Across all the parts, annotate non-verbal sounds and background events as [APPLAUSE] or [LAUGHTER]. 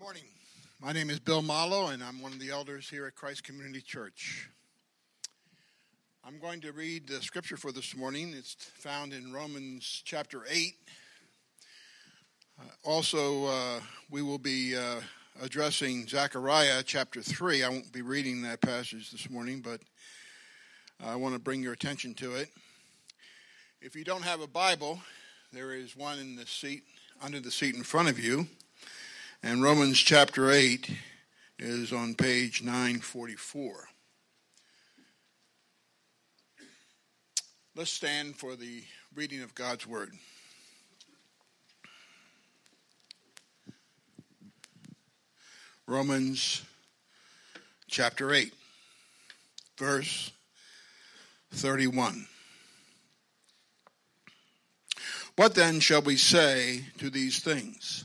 morning. My name is Bill Malo, and I'm one of the elders here at Christ Community Church. I'm going to read the scripture for this morning. It's found in Romans chapter 8. Uh, also, uh, we will be uh, addressing Zechariah chapter 3. I won't be reading that passage this morning, but I want to bring your attention to it. If you don't have a Bible, there is one in the seat under the seat in front of you. And Romans chapter 8 is on page 944. Let's stand for the reading of God's Word. Romans chapter 8, verse 31. What then shall we say to these things?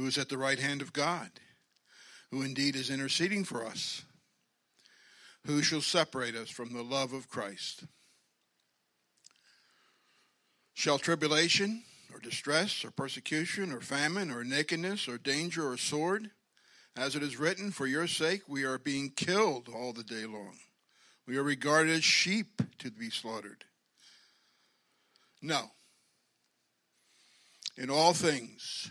who is at the right hand of God, who indeed is interceding for us. Who shall separate us from the love of Christ? Shall tribulation, or distress, or persecution, or famine, or nakedness, or danger, or sword? As it is written, For your sake we are being killed all the day long. We are regarded as sheep to be slaughtered. No. In all things,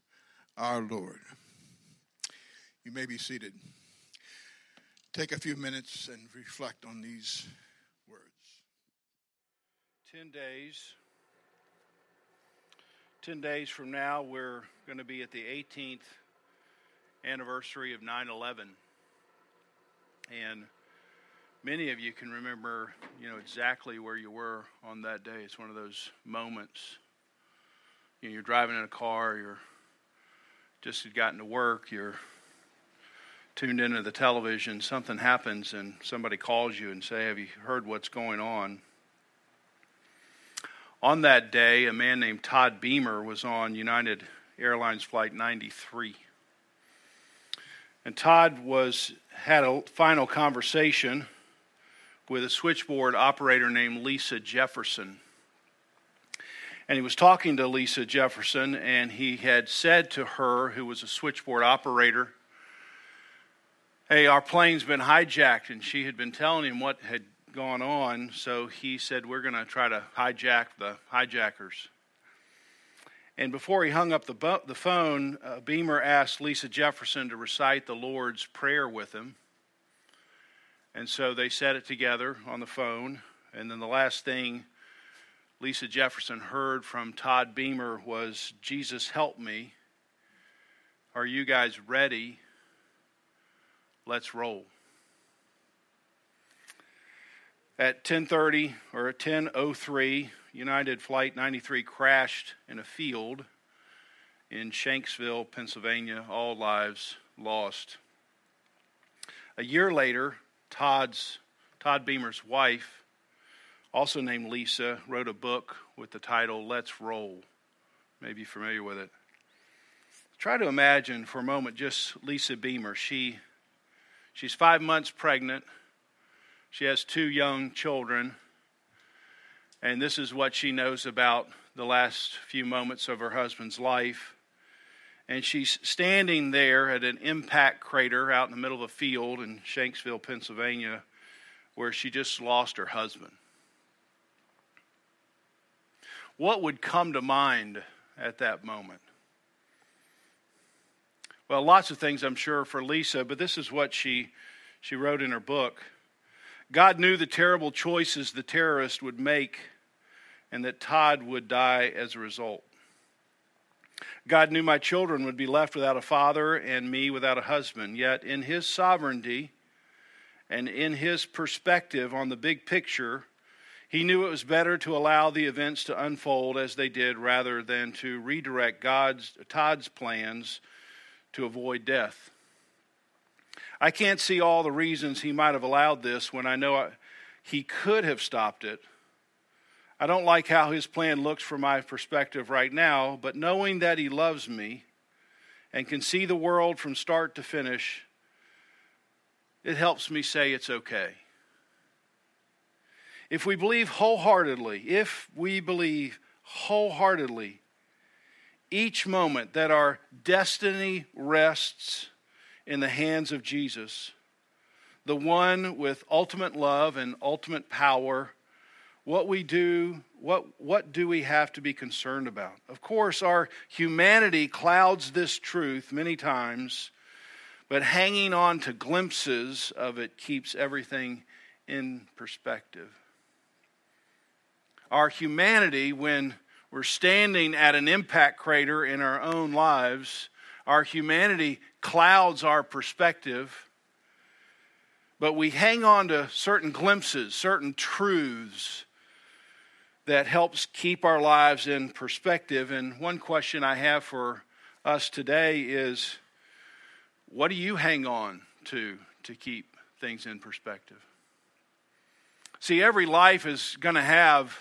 our Lord. You may be seated. Take a few minutes and reflect on these words. Ten days. Ten days from now, we're going to be at the 18th anniversary of 9 11. And many of you can remember, you know, exactly where you were on that day. It's one of those moments. You know, you're driving in a car, you're just had gotten to work, you're tuned into the television, something happens, and somebody calls you and say, "Have you heard what's going on?" On that day, a man named Todd Beamer was on United Airlines flight 93. And Todd was had a final conversation with a switchboard operator named Lisa Jefferson and he was talking to Lisa Jefferson, and he had said to her, who was a switchboard operator, Hey, our plane's been hijacked. And she had been telling him what had gone on. So he said, We're going to try to hijack the hijackers. And before he hung up the, the phone, uh, Beamer asked Lisa Jefferson to recite the Lord's Prayer with him. And so they said it together on the phone. And then the last thing Lisa Jefferson heard from Todd Beamer was Jesus help me. Are you guys ready? Let's roll. At 10:30 or at 10:03, United Flight 93 crashed in a field in Shanksville, Pennsylvania, all lives lost. A year later, Todd's Todd Beamer's wife also named Lisa, wrote a book with the title Let's Roll. Maybe familiar with it. Try to imagine for a moment just Lisa Beamer. She, she's five months pregnant. She has two young children. And this is what she knows about the last few moments of her husband's life. And she's standing there at an impact crater out in the middle of a field in Shanksville, Pennsylvania, where she just lost her husband what would come to mind at that moment? Well, lots of things, I'm sure, for Lisa, but this is what she, she wrote in her book. God knew the terrible choices the terrorist would make and that Todd would die as a result. God knew my children would be left without a father and me without a husband. Yet, in His sovereignty and in His perspective on the big picture, He knew it was better to allow the events to unfold as they did rather than to redirect God's, Todd's plans to avoid death. I can't see all the reasons He might have allowed this when I know I, He could have stopped it I don't like how his plan looks from my perspective right now, but knowing that he loves me and can see the world from start to finish, it helps me say it's okay. If we believe wholeheartedly, if we believe wholeheartedly, each moment that our destiny rests in the hands of Jesus, the one with ultimate love and ultimate power what we do, what, what do we have to be concerned about? Of course, our humanity clouds this truth many times, but hanging on to glimpses of it keeps everything in perspective. Our humanity, when we're standing at an impact crater in our own lives, our humanity clouds our perspective, but we hang on to certain glimpses, certain truths that helps keep our lives in perspective. And one question I have for us today is what do you hang on to to keep things in perspective? See, every life is going to have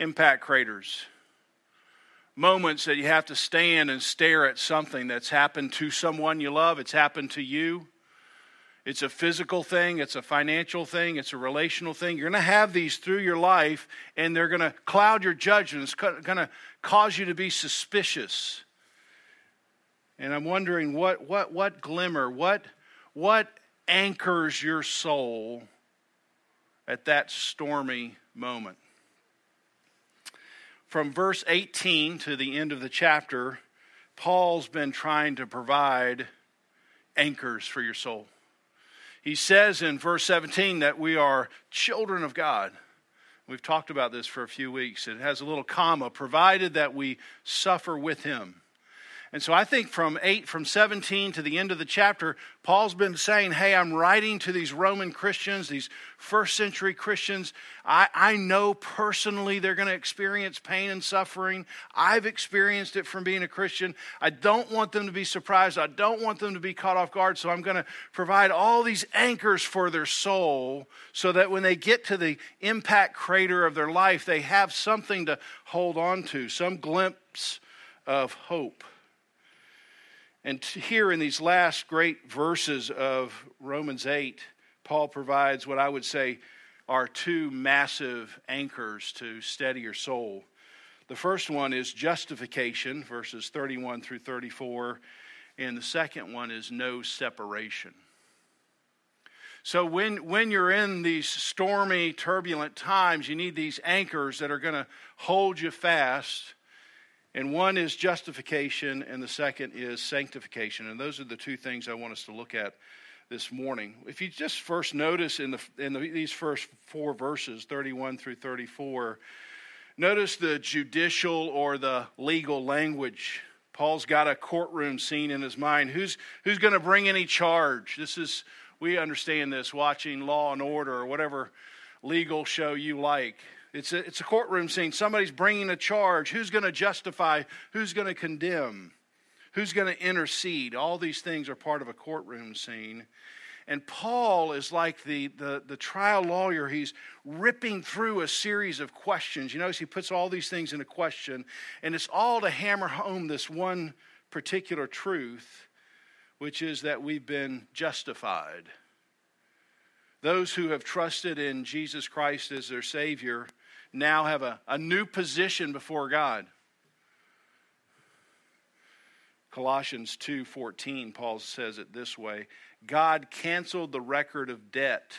impact craters. Moments that you have to stand and stare at something that's happened to someone you love, it's happened to you. It's a physical thing, it's a financial thing, it's a relational thing. You're going to have these through your life, and they're going to cloud your judgment. It's going to cause you to be suspicious. And I'm wondering what, what, what glimmer, what, what anchors your soul at that stormy moment? From verse 18 to the end of the chapter, Paul's been trying to provide anchors for your soul. He says in verse 17 that we are children of God. We've talked about this for a few weeks. It has a little comma, provided that we suffer with him. And so I think from 8 from 17 to the end of the chapter, Paul's been saying, Hey, I'm writing to these Roman Christians, these first century Christians. I, I know personally they're going to experience pain and suffering. I've experienced it from being a Christian. I don't want them to be surprised. I don't want them to be caught off guard. So I'm going to provide all these anchors for their soul so that when they get to the impact crater of their life, they have something to hold on to, some glimpse of hope. And here in these last great verses of Romans 8, Paul provides what I would say are two massive anchors to steady your soul. The first one is justification, verses 31 through 34, and the second one is no separation. So when, when you're in these stormy, turbulent times, you need these anchors that are going to hold you fast and one is justification, and the second is sanctification. And those are the two things I want us to look at this morning. If you just first notice in, the, in the, these first four verses, 31 through 34, notice the judicial or the legal language. Paul's got a courtroom scene in his mind. Who's, who's going to bring any charge? This is, we understand this watching Law and Order or whatever legal show you like. It's a, it's a courtroom scene. Somebody's bringing a charge. Who's going to justify? Who's going to condemn? Who's going to intercede? All these things are part of a courtroom scene. And Paul is like the, the, the, trial lawyer. He's ripping through a series of questions. You notice he puts all these things in a question, and it's all to hammer home this one particular truth, which is that we've been justified. Those who have trusted in Jesus Christ as their Savior now have a, a new position before God. Colossians 2:14 Paul says it this way, God canceled the record of debt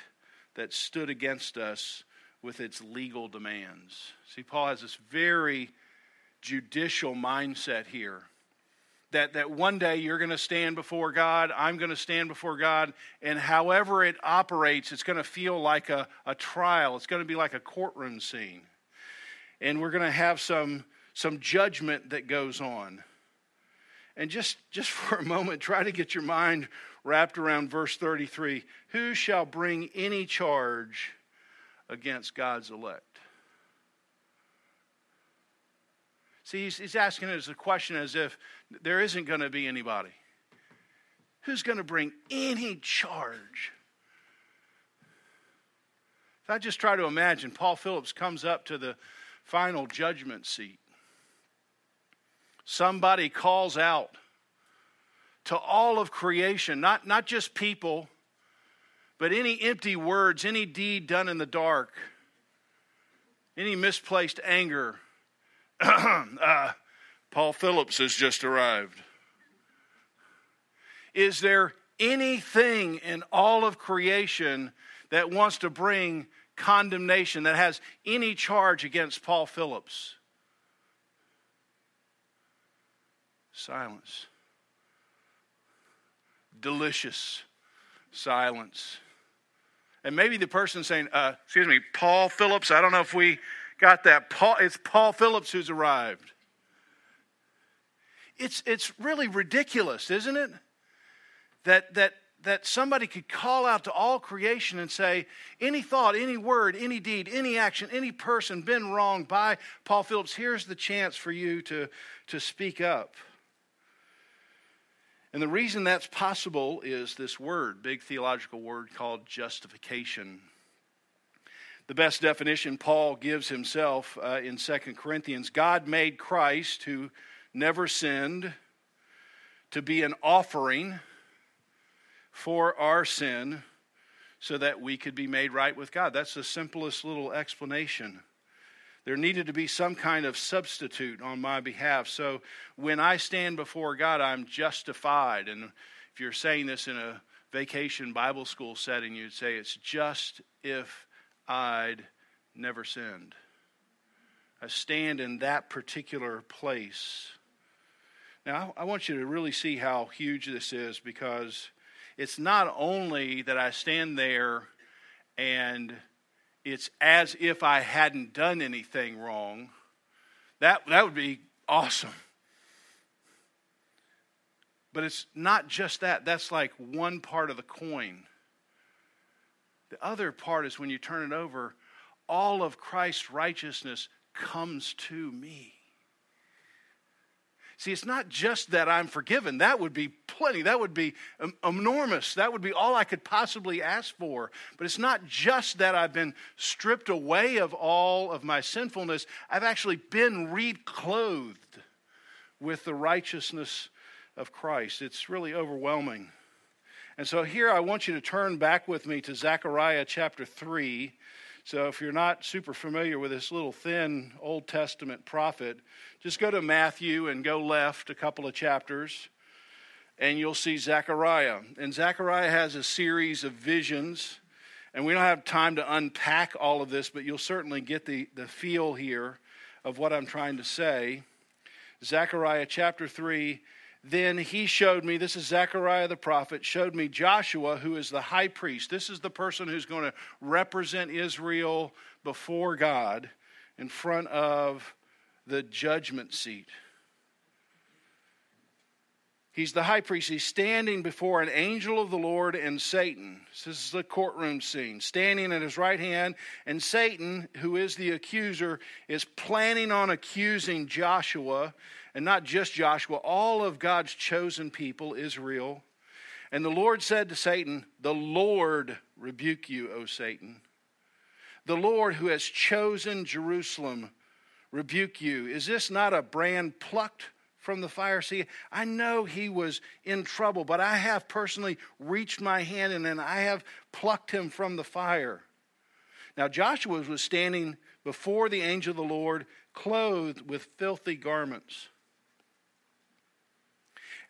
that stood against us with its legal demands. See Paul has this very judicial mindset here that, that one day you're going to stand before God, I'm going to stand before God, and however it operates, it's going to feel like a, a trial. It's going to be like a courtroom scene. And we're going to have some, some judgment that goes on. And just, just [LAUGHS] for a moment, try to get your mind wrapped around verse 33 Who shall bring any charge against God's elect? See, he's, he's asking us a question as if there isn't going to be anybody. Who's going to bring any charge? If I just try to imagine, Paul Phillips comes up to the final judgment seat. Somebody calls out to all of creation, not, not just people, but any empty words, any deed done in the dark, any misplaced anger [CLEARS THROAT] uh, Paul Phillips has just arrived. Is there anything in all of creation that wants to bring condemnation, that has any charge against Paul Phillips? Silence. Delicious silence. And maybe the person saying, uh, Excuse me, Paul Phillips, I don't know if we got that. Paul, it's Paul Phillips who's arrived. It's, it's really ridiculous, isn't it? That, that, that somebody could call out to all creation and say, any thought, any word, any deed, any action, any person been wronged by Paul Phillips, here's the chance for you to, to speak up. And the reason that's possible is this word, big theological word called justification. The best definition Paul gives himself uh, in 2 Corinthians God made Christ, who never sinned, to be an offering for our sin so that we could be made right with God. That's the simplest little explanation. There needed to be some kind of substitute on my behalf. So when I stand before God, I'm justified. And if you're saying this in a vacation Bible school setting, you'd say it's just if I'd never sinned. I stand in that particular place. Now, I want you to really see how huge this is because it's not only that I stand there and it's as if I hadn't done anything wrong. That, that would be awesome. But it's not just that, that's like one part of the coin. The other part is when you turn it over, all of Christ's righteousness comes to me. See, it's not just that I'm forgiven. That would be plenty. That would be enormous. That would be all I could possibly ask for. But it's not just that I've been stripped away of all of my sinfulness. I've actually been reclothed with the righteousness of Christ. It's really overwhelming. And so here I want you to turn back with me to Zechariah chapter 3. So if you're not super familiar with this little thin Old Testament prophet, just go to Matthew and go left a couple of chapters, and you'll see Zechariah. And Zechariah has a series of visions. And we don't have time to unpack all of this, but you'll certainly get the, the feel here of what I'm trying to say. Zechariah chapter 3 then he showed me, this is Zechariah the prophet, showed me Joshua, who is the high priest. This is the person who's going to represent Israel before God in front of the judgment seat. He's the high priest. He's standing before an angel of the Lord and Satan. This is the courtroom scene. Standing at his right hand, and Satan, who is the accuser, is planning on accusing Joshua and not just Joshua, all of God's chosen people, Israel. And the Lord said to Satan, The Lord rebuke you, O Satan. The Lord who has chosen Jerusalem rebuke you. Is this not a brand plucked from the fire? See, I know he was in trouble, but I have personally reached my hand and then I have plucked him from the fire. Now, Joshua was standing before the angel of the Lord, clothed with filthy garments.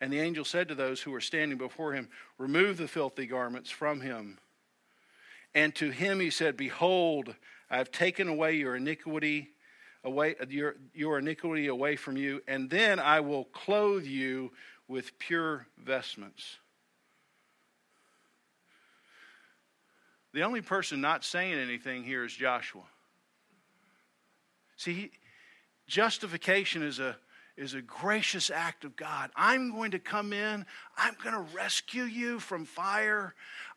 And the angel said to those who were standing before him, Remove the filthy garments from him. And to him he said, Behold, I have taken away your iniquity away your, your iniquity away from you, and then I will clothe you with pure vestments. The only person not saying anything here is Joshua. See, justification is a is a gracious act of God. I'm going to come in, I'm going to rescue you from fire.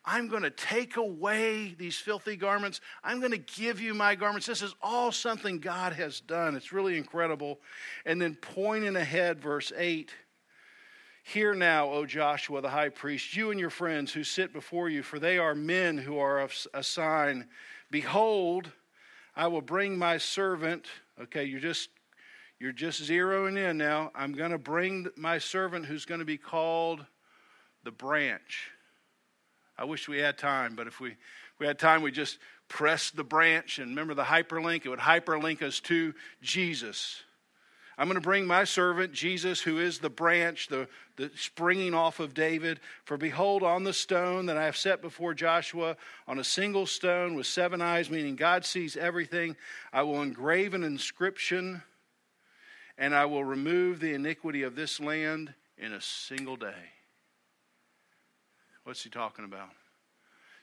I'm going to take away these filthy garments. I'm going to give you my garments. This is all something God has done. It's really incredible. And then pointing ahead, verse 8 Hear now, O Joshua the high priest, you and your friends who sit before you, for they are men who are a sign. Behold, I will bring my servant. Okay, you're just you're just zeroing in now. I'm going to bring my servant who's going to be called the branch. I wish we had time, but if we, if we had time, we just press the branch and remember the hyperlink? It would hyperlink us to Jesus. I'm going to bring my servant, Jesus, who is the branch, the, the springing off of David. For behold, on the stone that I have set before Joshua, on a single stone with seven eyes, meaning God sees everything, I will engrave an inscription and I will remove the iniquity of this land in a single day. What's he talking about?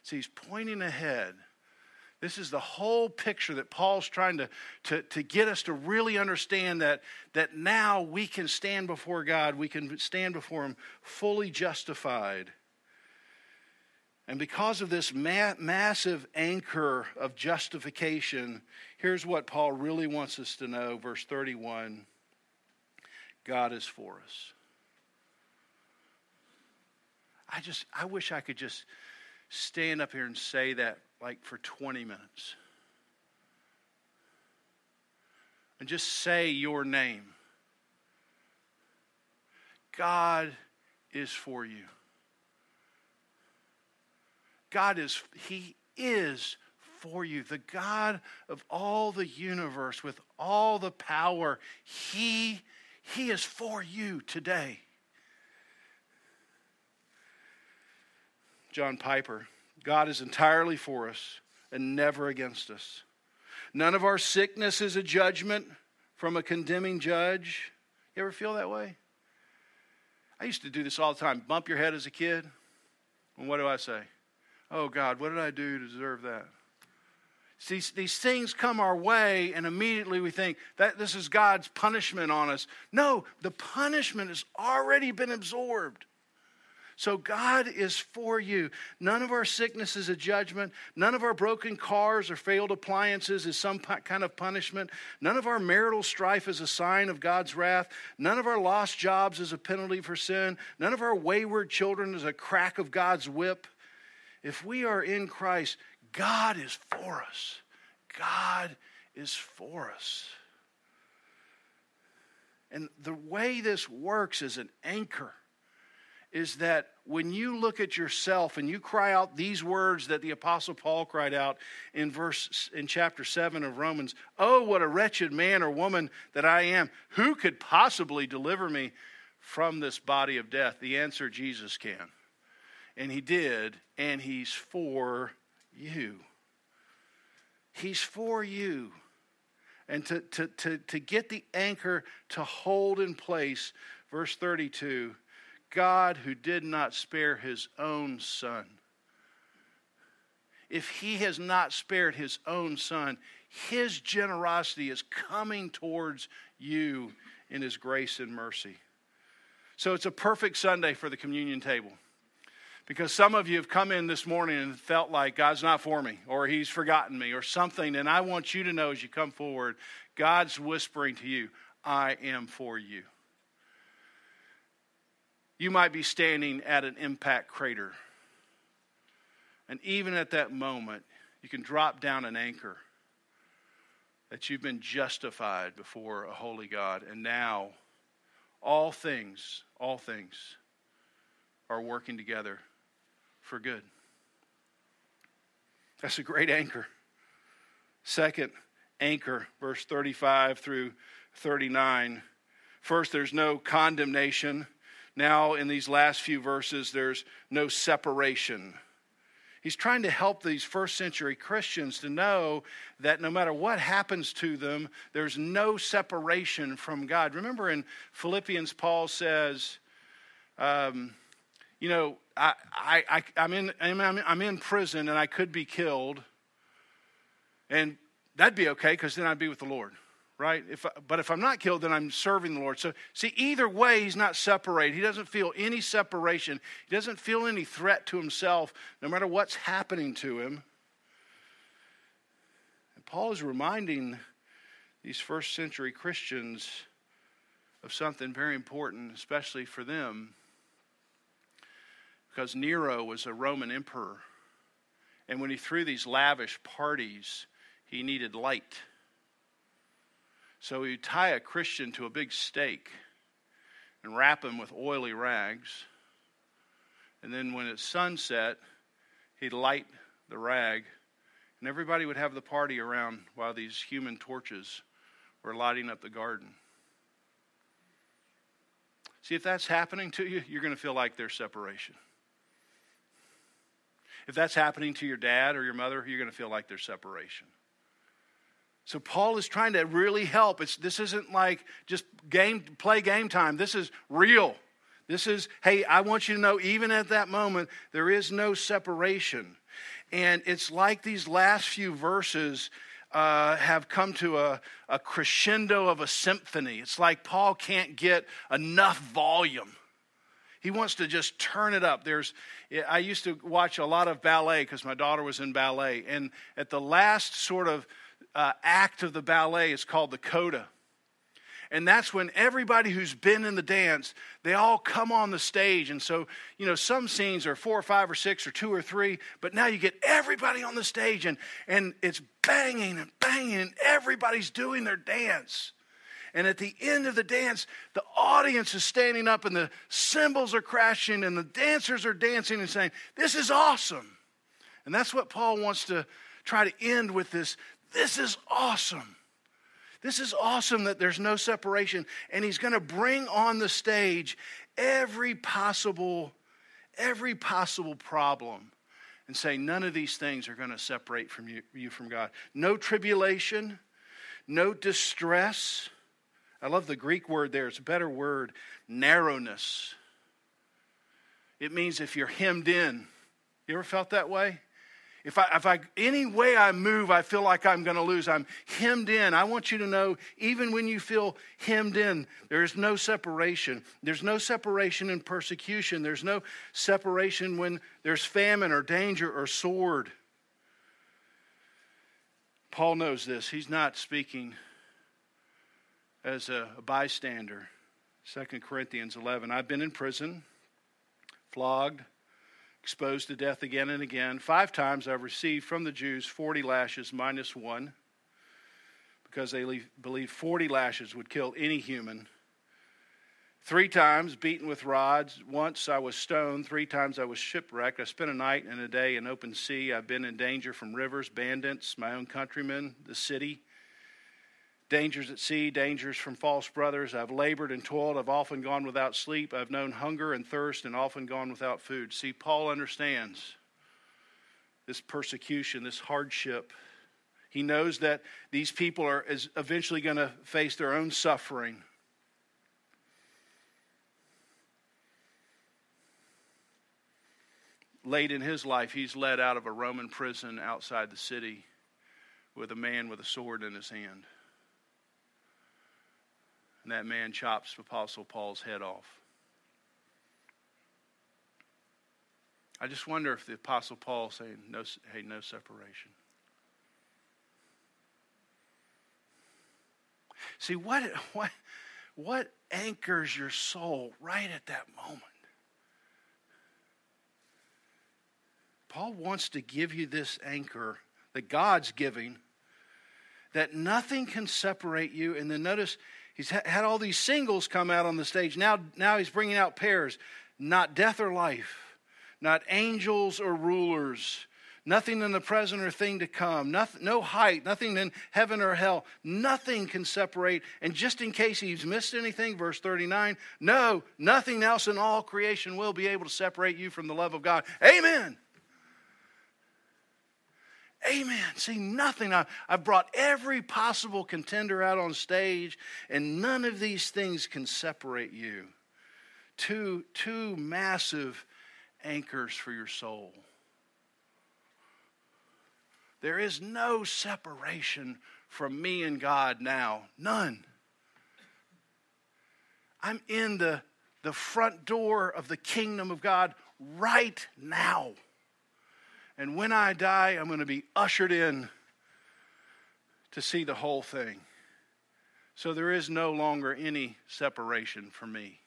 See, he's pointing ahead. This is the whole picture that Paul's trying to, to, to get us to really understand that, that now we can stand before God, we can stand before Him fully justified. And because of this ma- massive anchor of justification, here's what Paul really wants us to know, verse 31 God is for us. I just, I wish I could just stand up here and say that like for 20 minutes. And just say your name. God is for you. God is, He is for you. The God of all the universe with all the power, He he is for you today. John Piper, God is entirely for us and never against us. None of our sickness is a judgment from a condemning judge. You ever feel that way? I used to do this all the time. Bump your head as a kid. And what do I say? Oh, God, what did I do to deserve that? These, these things come our way, and immediately we think that this is God's punishment on us. No, the punishment has already been absorbed. So God is for you. None of our sickness is a judgment. None of our broken cars or failed appliances is some kind of punishment. None of our marital strife is a sign of God's wrath. None of our lost jobs is a penalty for sin. None of our wayward children is a crack of God's whip. If we are in Christ, God is for us. God is for us. And the way this works as an anchor is that when you look at yourself and you cry out these words that the apostle Paul cried out in verse in chapter 7 of Romans, "Oh what a wretched man or woman that I am. Who could possibly deliver me from this body of death?" The answer Jesus can. And he did, and he's for you. He's for you. And to, to, to, to get the anchor to hold in place, verse 32 God who did not spare his own son. If he has not spared his own son, his generosity is coming towards you in his grace and mercy. So it's a perfect Sunday for the communion table. Because some of you have come in this morning and felt like God's not for me, or He's forgotten me, or something. And I want you to know as you come forward, God's whispering to you, I am for you. You might be standing at an impact crater. And even at that moment, you can drop down an anchor that you've been justified before a holy God. And now, all things, all things are working together for good. That's a great anchor. Second anchor, verse 35 through 39. First, there's no condemnation. Now, in these last few verses, there's no separation. He's trying to help these first century Christians to know that no matter what happens to them, there's no separation from God. Remember in Philippians, Paul says, um, you know, I, I, I, I'm, in, I'm, I'm in prison and I could be killed. And that'd be okay because then I'd be with the Lord, right? If, but if I'm not killed, then I'm serving the Lord. So, see, either way, he's not separated. He doesn't feel any separation, he doesn't feel any threat to himself, no matter what's happening to him. And Paul is reminding these first century Christians of something very important, especially for them, because Nero was a Roman emperor. And when he threw these lavish parties, he needed light. So he'd tie a Christian to a big stake and wrap him with oily rags. And then when it's sunset, he'd light the rag, and everybody would have the party around while these human torches were lighting up the garden. See, if that's happening to you, you're going to feel like there's separation. If that's happening to your dad or your mother, you're going to feel like there's separation. So Paul is trying to really help. It's, this isn't like just game play game time. This is real. This is, hey, I want you to know, even at that moment, there is no separation. And it's like these last few verses uh, have come to a, a crescendo of a symphony. It's like Paul can't get enough volume. He wants to just turn it up. There's, I used to watch a lot of ballet because my daughter was in ballet, and at the last sort of uh, act of the ballet is called the coda. And that's when everybody who's been in the dance, they all come on the stage. And so, you know, some scenes are four or five or six or two or three, but now you get everybody on the stage and, and it's banging and banging and everybody's doing their dance. And at the end of the dance, the audience is standing up and the cymbals are crashing and the dancers are dancing and saying, This is awesome. And that's what Paul wants to try to end with this this is awesome. This is awesome that there's no separation. And he's going to bring on the stage every possible, every possible problem and say none of these things are going to separate from you, you from God. No tribulation, no distress. I love the Greek word there. It's a better word, narrowness. It means if you're hemmed in. You ever felt that way? If I, if I, any way I move, I feel like I'm going to lose. I'm hemmed in. I want you to know, even when you feel hemmed in, there is no separation. There's no separation in persecution. There's no separation when there's famine or danger or sword. Paul knows this. He's not speaking as a, bystander. 2 Corinthians 11. I've been in prison, flogged, exposed to death again and again. Five times I've received from the Jews 40 lashes minus one because they believe 40 lashes would kill any human. Three times beaten with rods. Once I was stoned. Three times I was shipwrecked. I spent a night and a day in open sea. I've been in danger from rivers, bandits, my own countrymen, the city dangers at sea, dangers from false brothers. I've labored and toiled. I've often gone without sleep. I've known hunger and thirst and often gone without food. See, Paul understands this persecution, this hardship. He knows that these people are is eventually going to face their own suffering. Late in his life, he's led out of a Roman prison outside the city with a man with a sword in his hand and that man chops Apostle Paul's head off. I just wonder if the Apostle Paul saying, no, hey, no separation. See, what, what, what anchors your soul right at that moment? Paul wants to give you this anchor that God's giving, that nothing can separate you. And then notice He's had all these singles come out on the stage. Now, now he's bringing out pairs. Not death or life, not angels or rulers, nothing in the present or thing to come, nothing, no height, nothing in heaven or hell. Nothing can separate. And just in case he's missed anything, verse 39 no, nothing else in all creation will be able to separate you from the love of God. Amen. Amen. See, nothing. I, have brought every possible contender out on stage, and none of these things can separate you two, two massive anchors for your soul. There is no separation from me and God now. None. I'm in the, the front door of the kingdom of God right now. And when I die, I'm going to be ushered in to see the whole thing. So there is no longer any separation for me.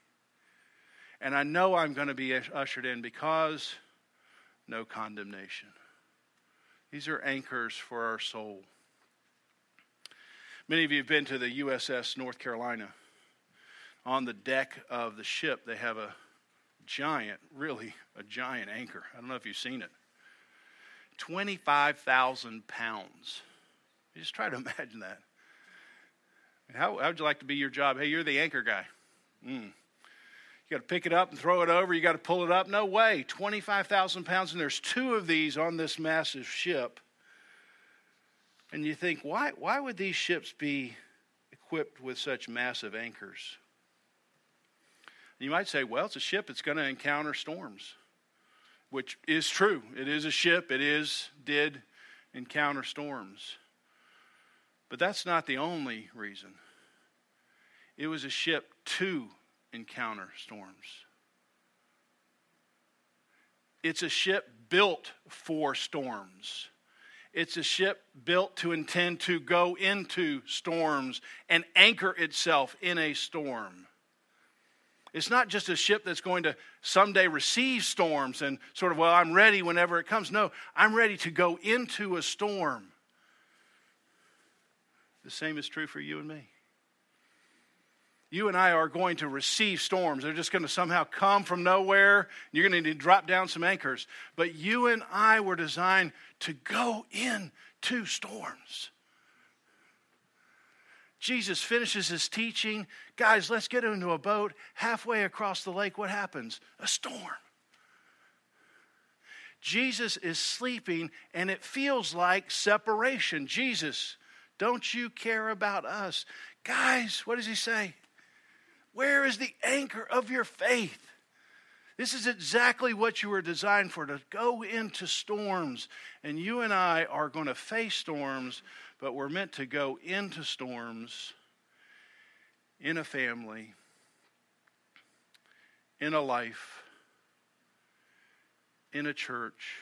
And I know I'm going to be ushered in because no condemnation. These are anchors for our soul. Many of you have been to the USS North Carolina. On the deck of the ship, they have a giant, really a giant anchor. I don't know if you've seen it. 25,000 pounds. You just try to [LAUGHS] imagine that. How, how would you like to be your job? Hey, you're the anchor guy. Mm. You got to pick it up and throw it over. You got to pull it up. No way. 25,000 pounds. And there's two of these on this massive ship. And you think, why, why would these ships be equipped with such massive anchors? You might say, well, it's a ship it's going to encounter storms, which is true. It is a ship. It is, did encounter storms. But that's not the only reason. It was a ship to encounter storms. It's a ship built for storms. It's a ship built to intend to go into storms and anchor itself in a storm. It's not just a ship that's going to someday receive storms and sort of, well, I'm ready whenever it comes. No, I'm ready to go into a storm. The same is true for you and me you and I are going to receive storms. They're just going to somehow come from nowhere. You're going to need to drop down some anchors. But you and I were designed to go into storms. Jesus finishes his teaching. Guys, let's get into a boat. Halfway across the lake, what happens? A storm. Jesus is sleeping, and it feels like separation. Jesus, don't you care about us? Guys, what does he say? Where is the anchor of your faith? This is exactly what you were designed for to go into storms. And you and I are going to face storms, but we're meant to go into storms in a family, in a life, in a church,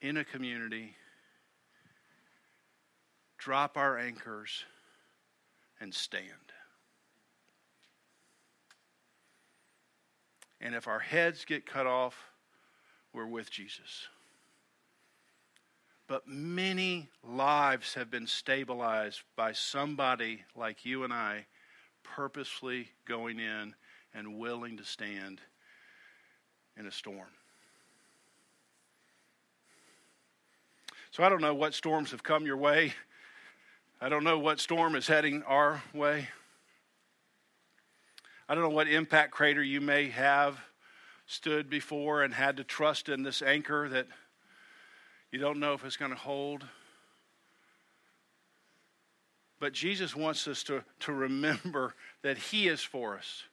in a community. Drop our anchors and stand. And if our heads get cut off, we're with Jesus. But many lives have been stabilized by somebody like you and I purposefully going in and willing to stand in a storm. So I don't know what storms have come your way. I don't know what storm is heading our way. I don't know what impact crater you may have stood before and had to trust in this anchor that you don't know if it's going to hold. But Jesus wants us to, to remember [LAUGHS] that He is for us.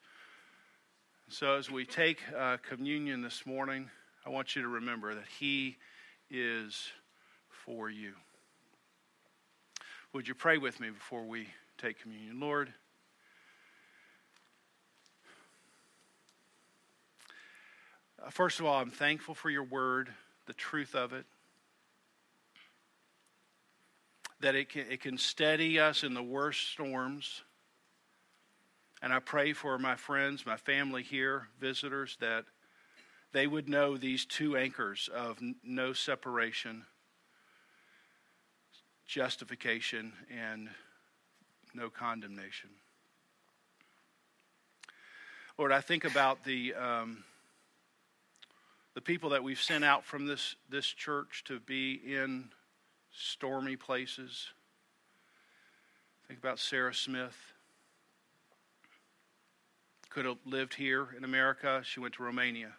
So as we take uh, communion this morning, I want you to remember that He is for you. Would you pray with me before we take communion? Lord, first of all, I'm thankful for your word, the truth of it, that it can, it can steady us in the worst storms. And I pray for my friends, my family here, visitors, that they would know these two anchors of no separation, justification, and no condemnation. Lord, I think about the. Um, the people that we've sent out from this, this church to be in stormy places. Think about Sarah Smith. Could have lived here in America. She went to Romania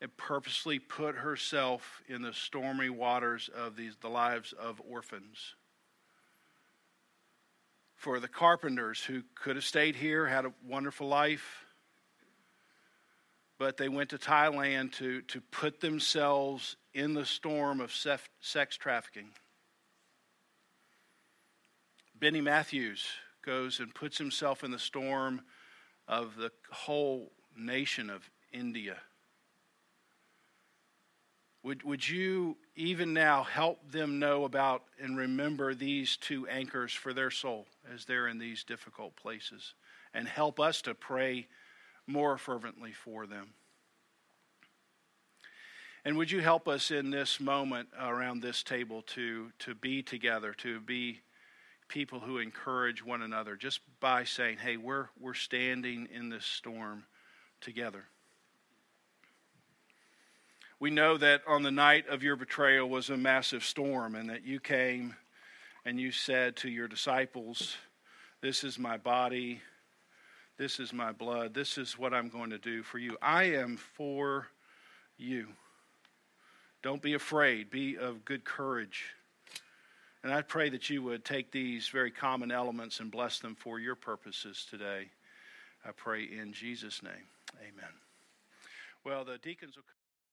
and purposely put herself in the stormy waters of these, the lives of orphans. For the carpenters who could have stayed here, had a wonderful life, but they went to Thailand to, to put themselves in the storm of sex trafficking. Benny Matthews goes and puts himself in the storm of the whole nation of India. Would, would you even now help them know about and remember these two anchors for their soul as they're in these difficult places and help us to pray more fervently for them? And would you help us in this moment around this table to, to be together, to be people who encourage one another just by saying, hey, we're, we're standing in this storm together? We know that on the night of your betrayal was a massive storm, and that you came and you said to your disciples, This is my body, this is my blood, this is what I'm going to do for you. I am for you. Don't be afraid, be of good courage. And I pray that you would take these very common elements and bless them for your purposes today. I pray in Jesus' name. Amen. Well, the deacons will.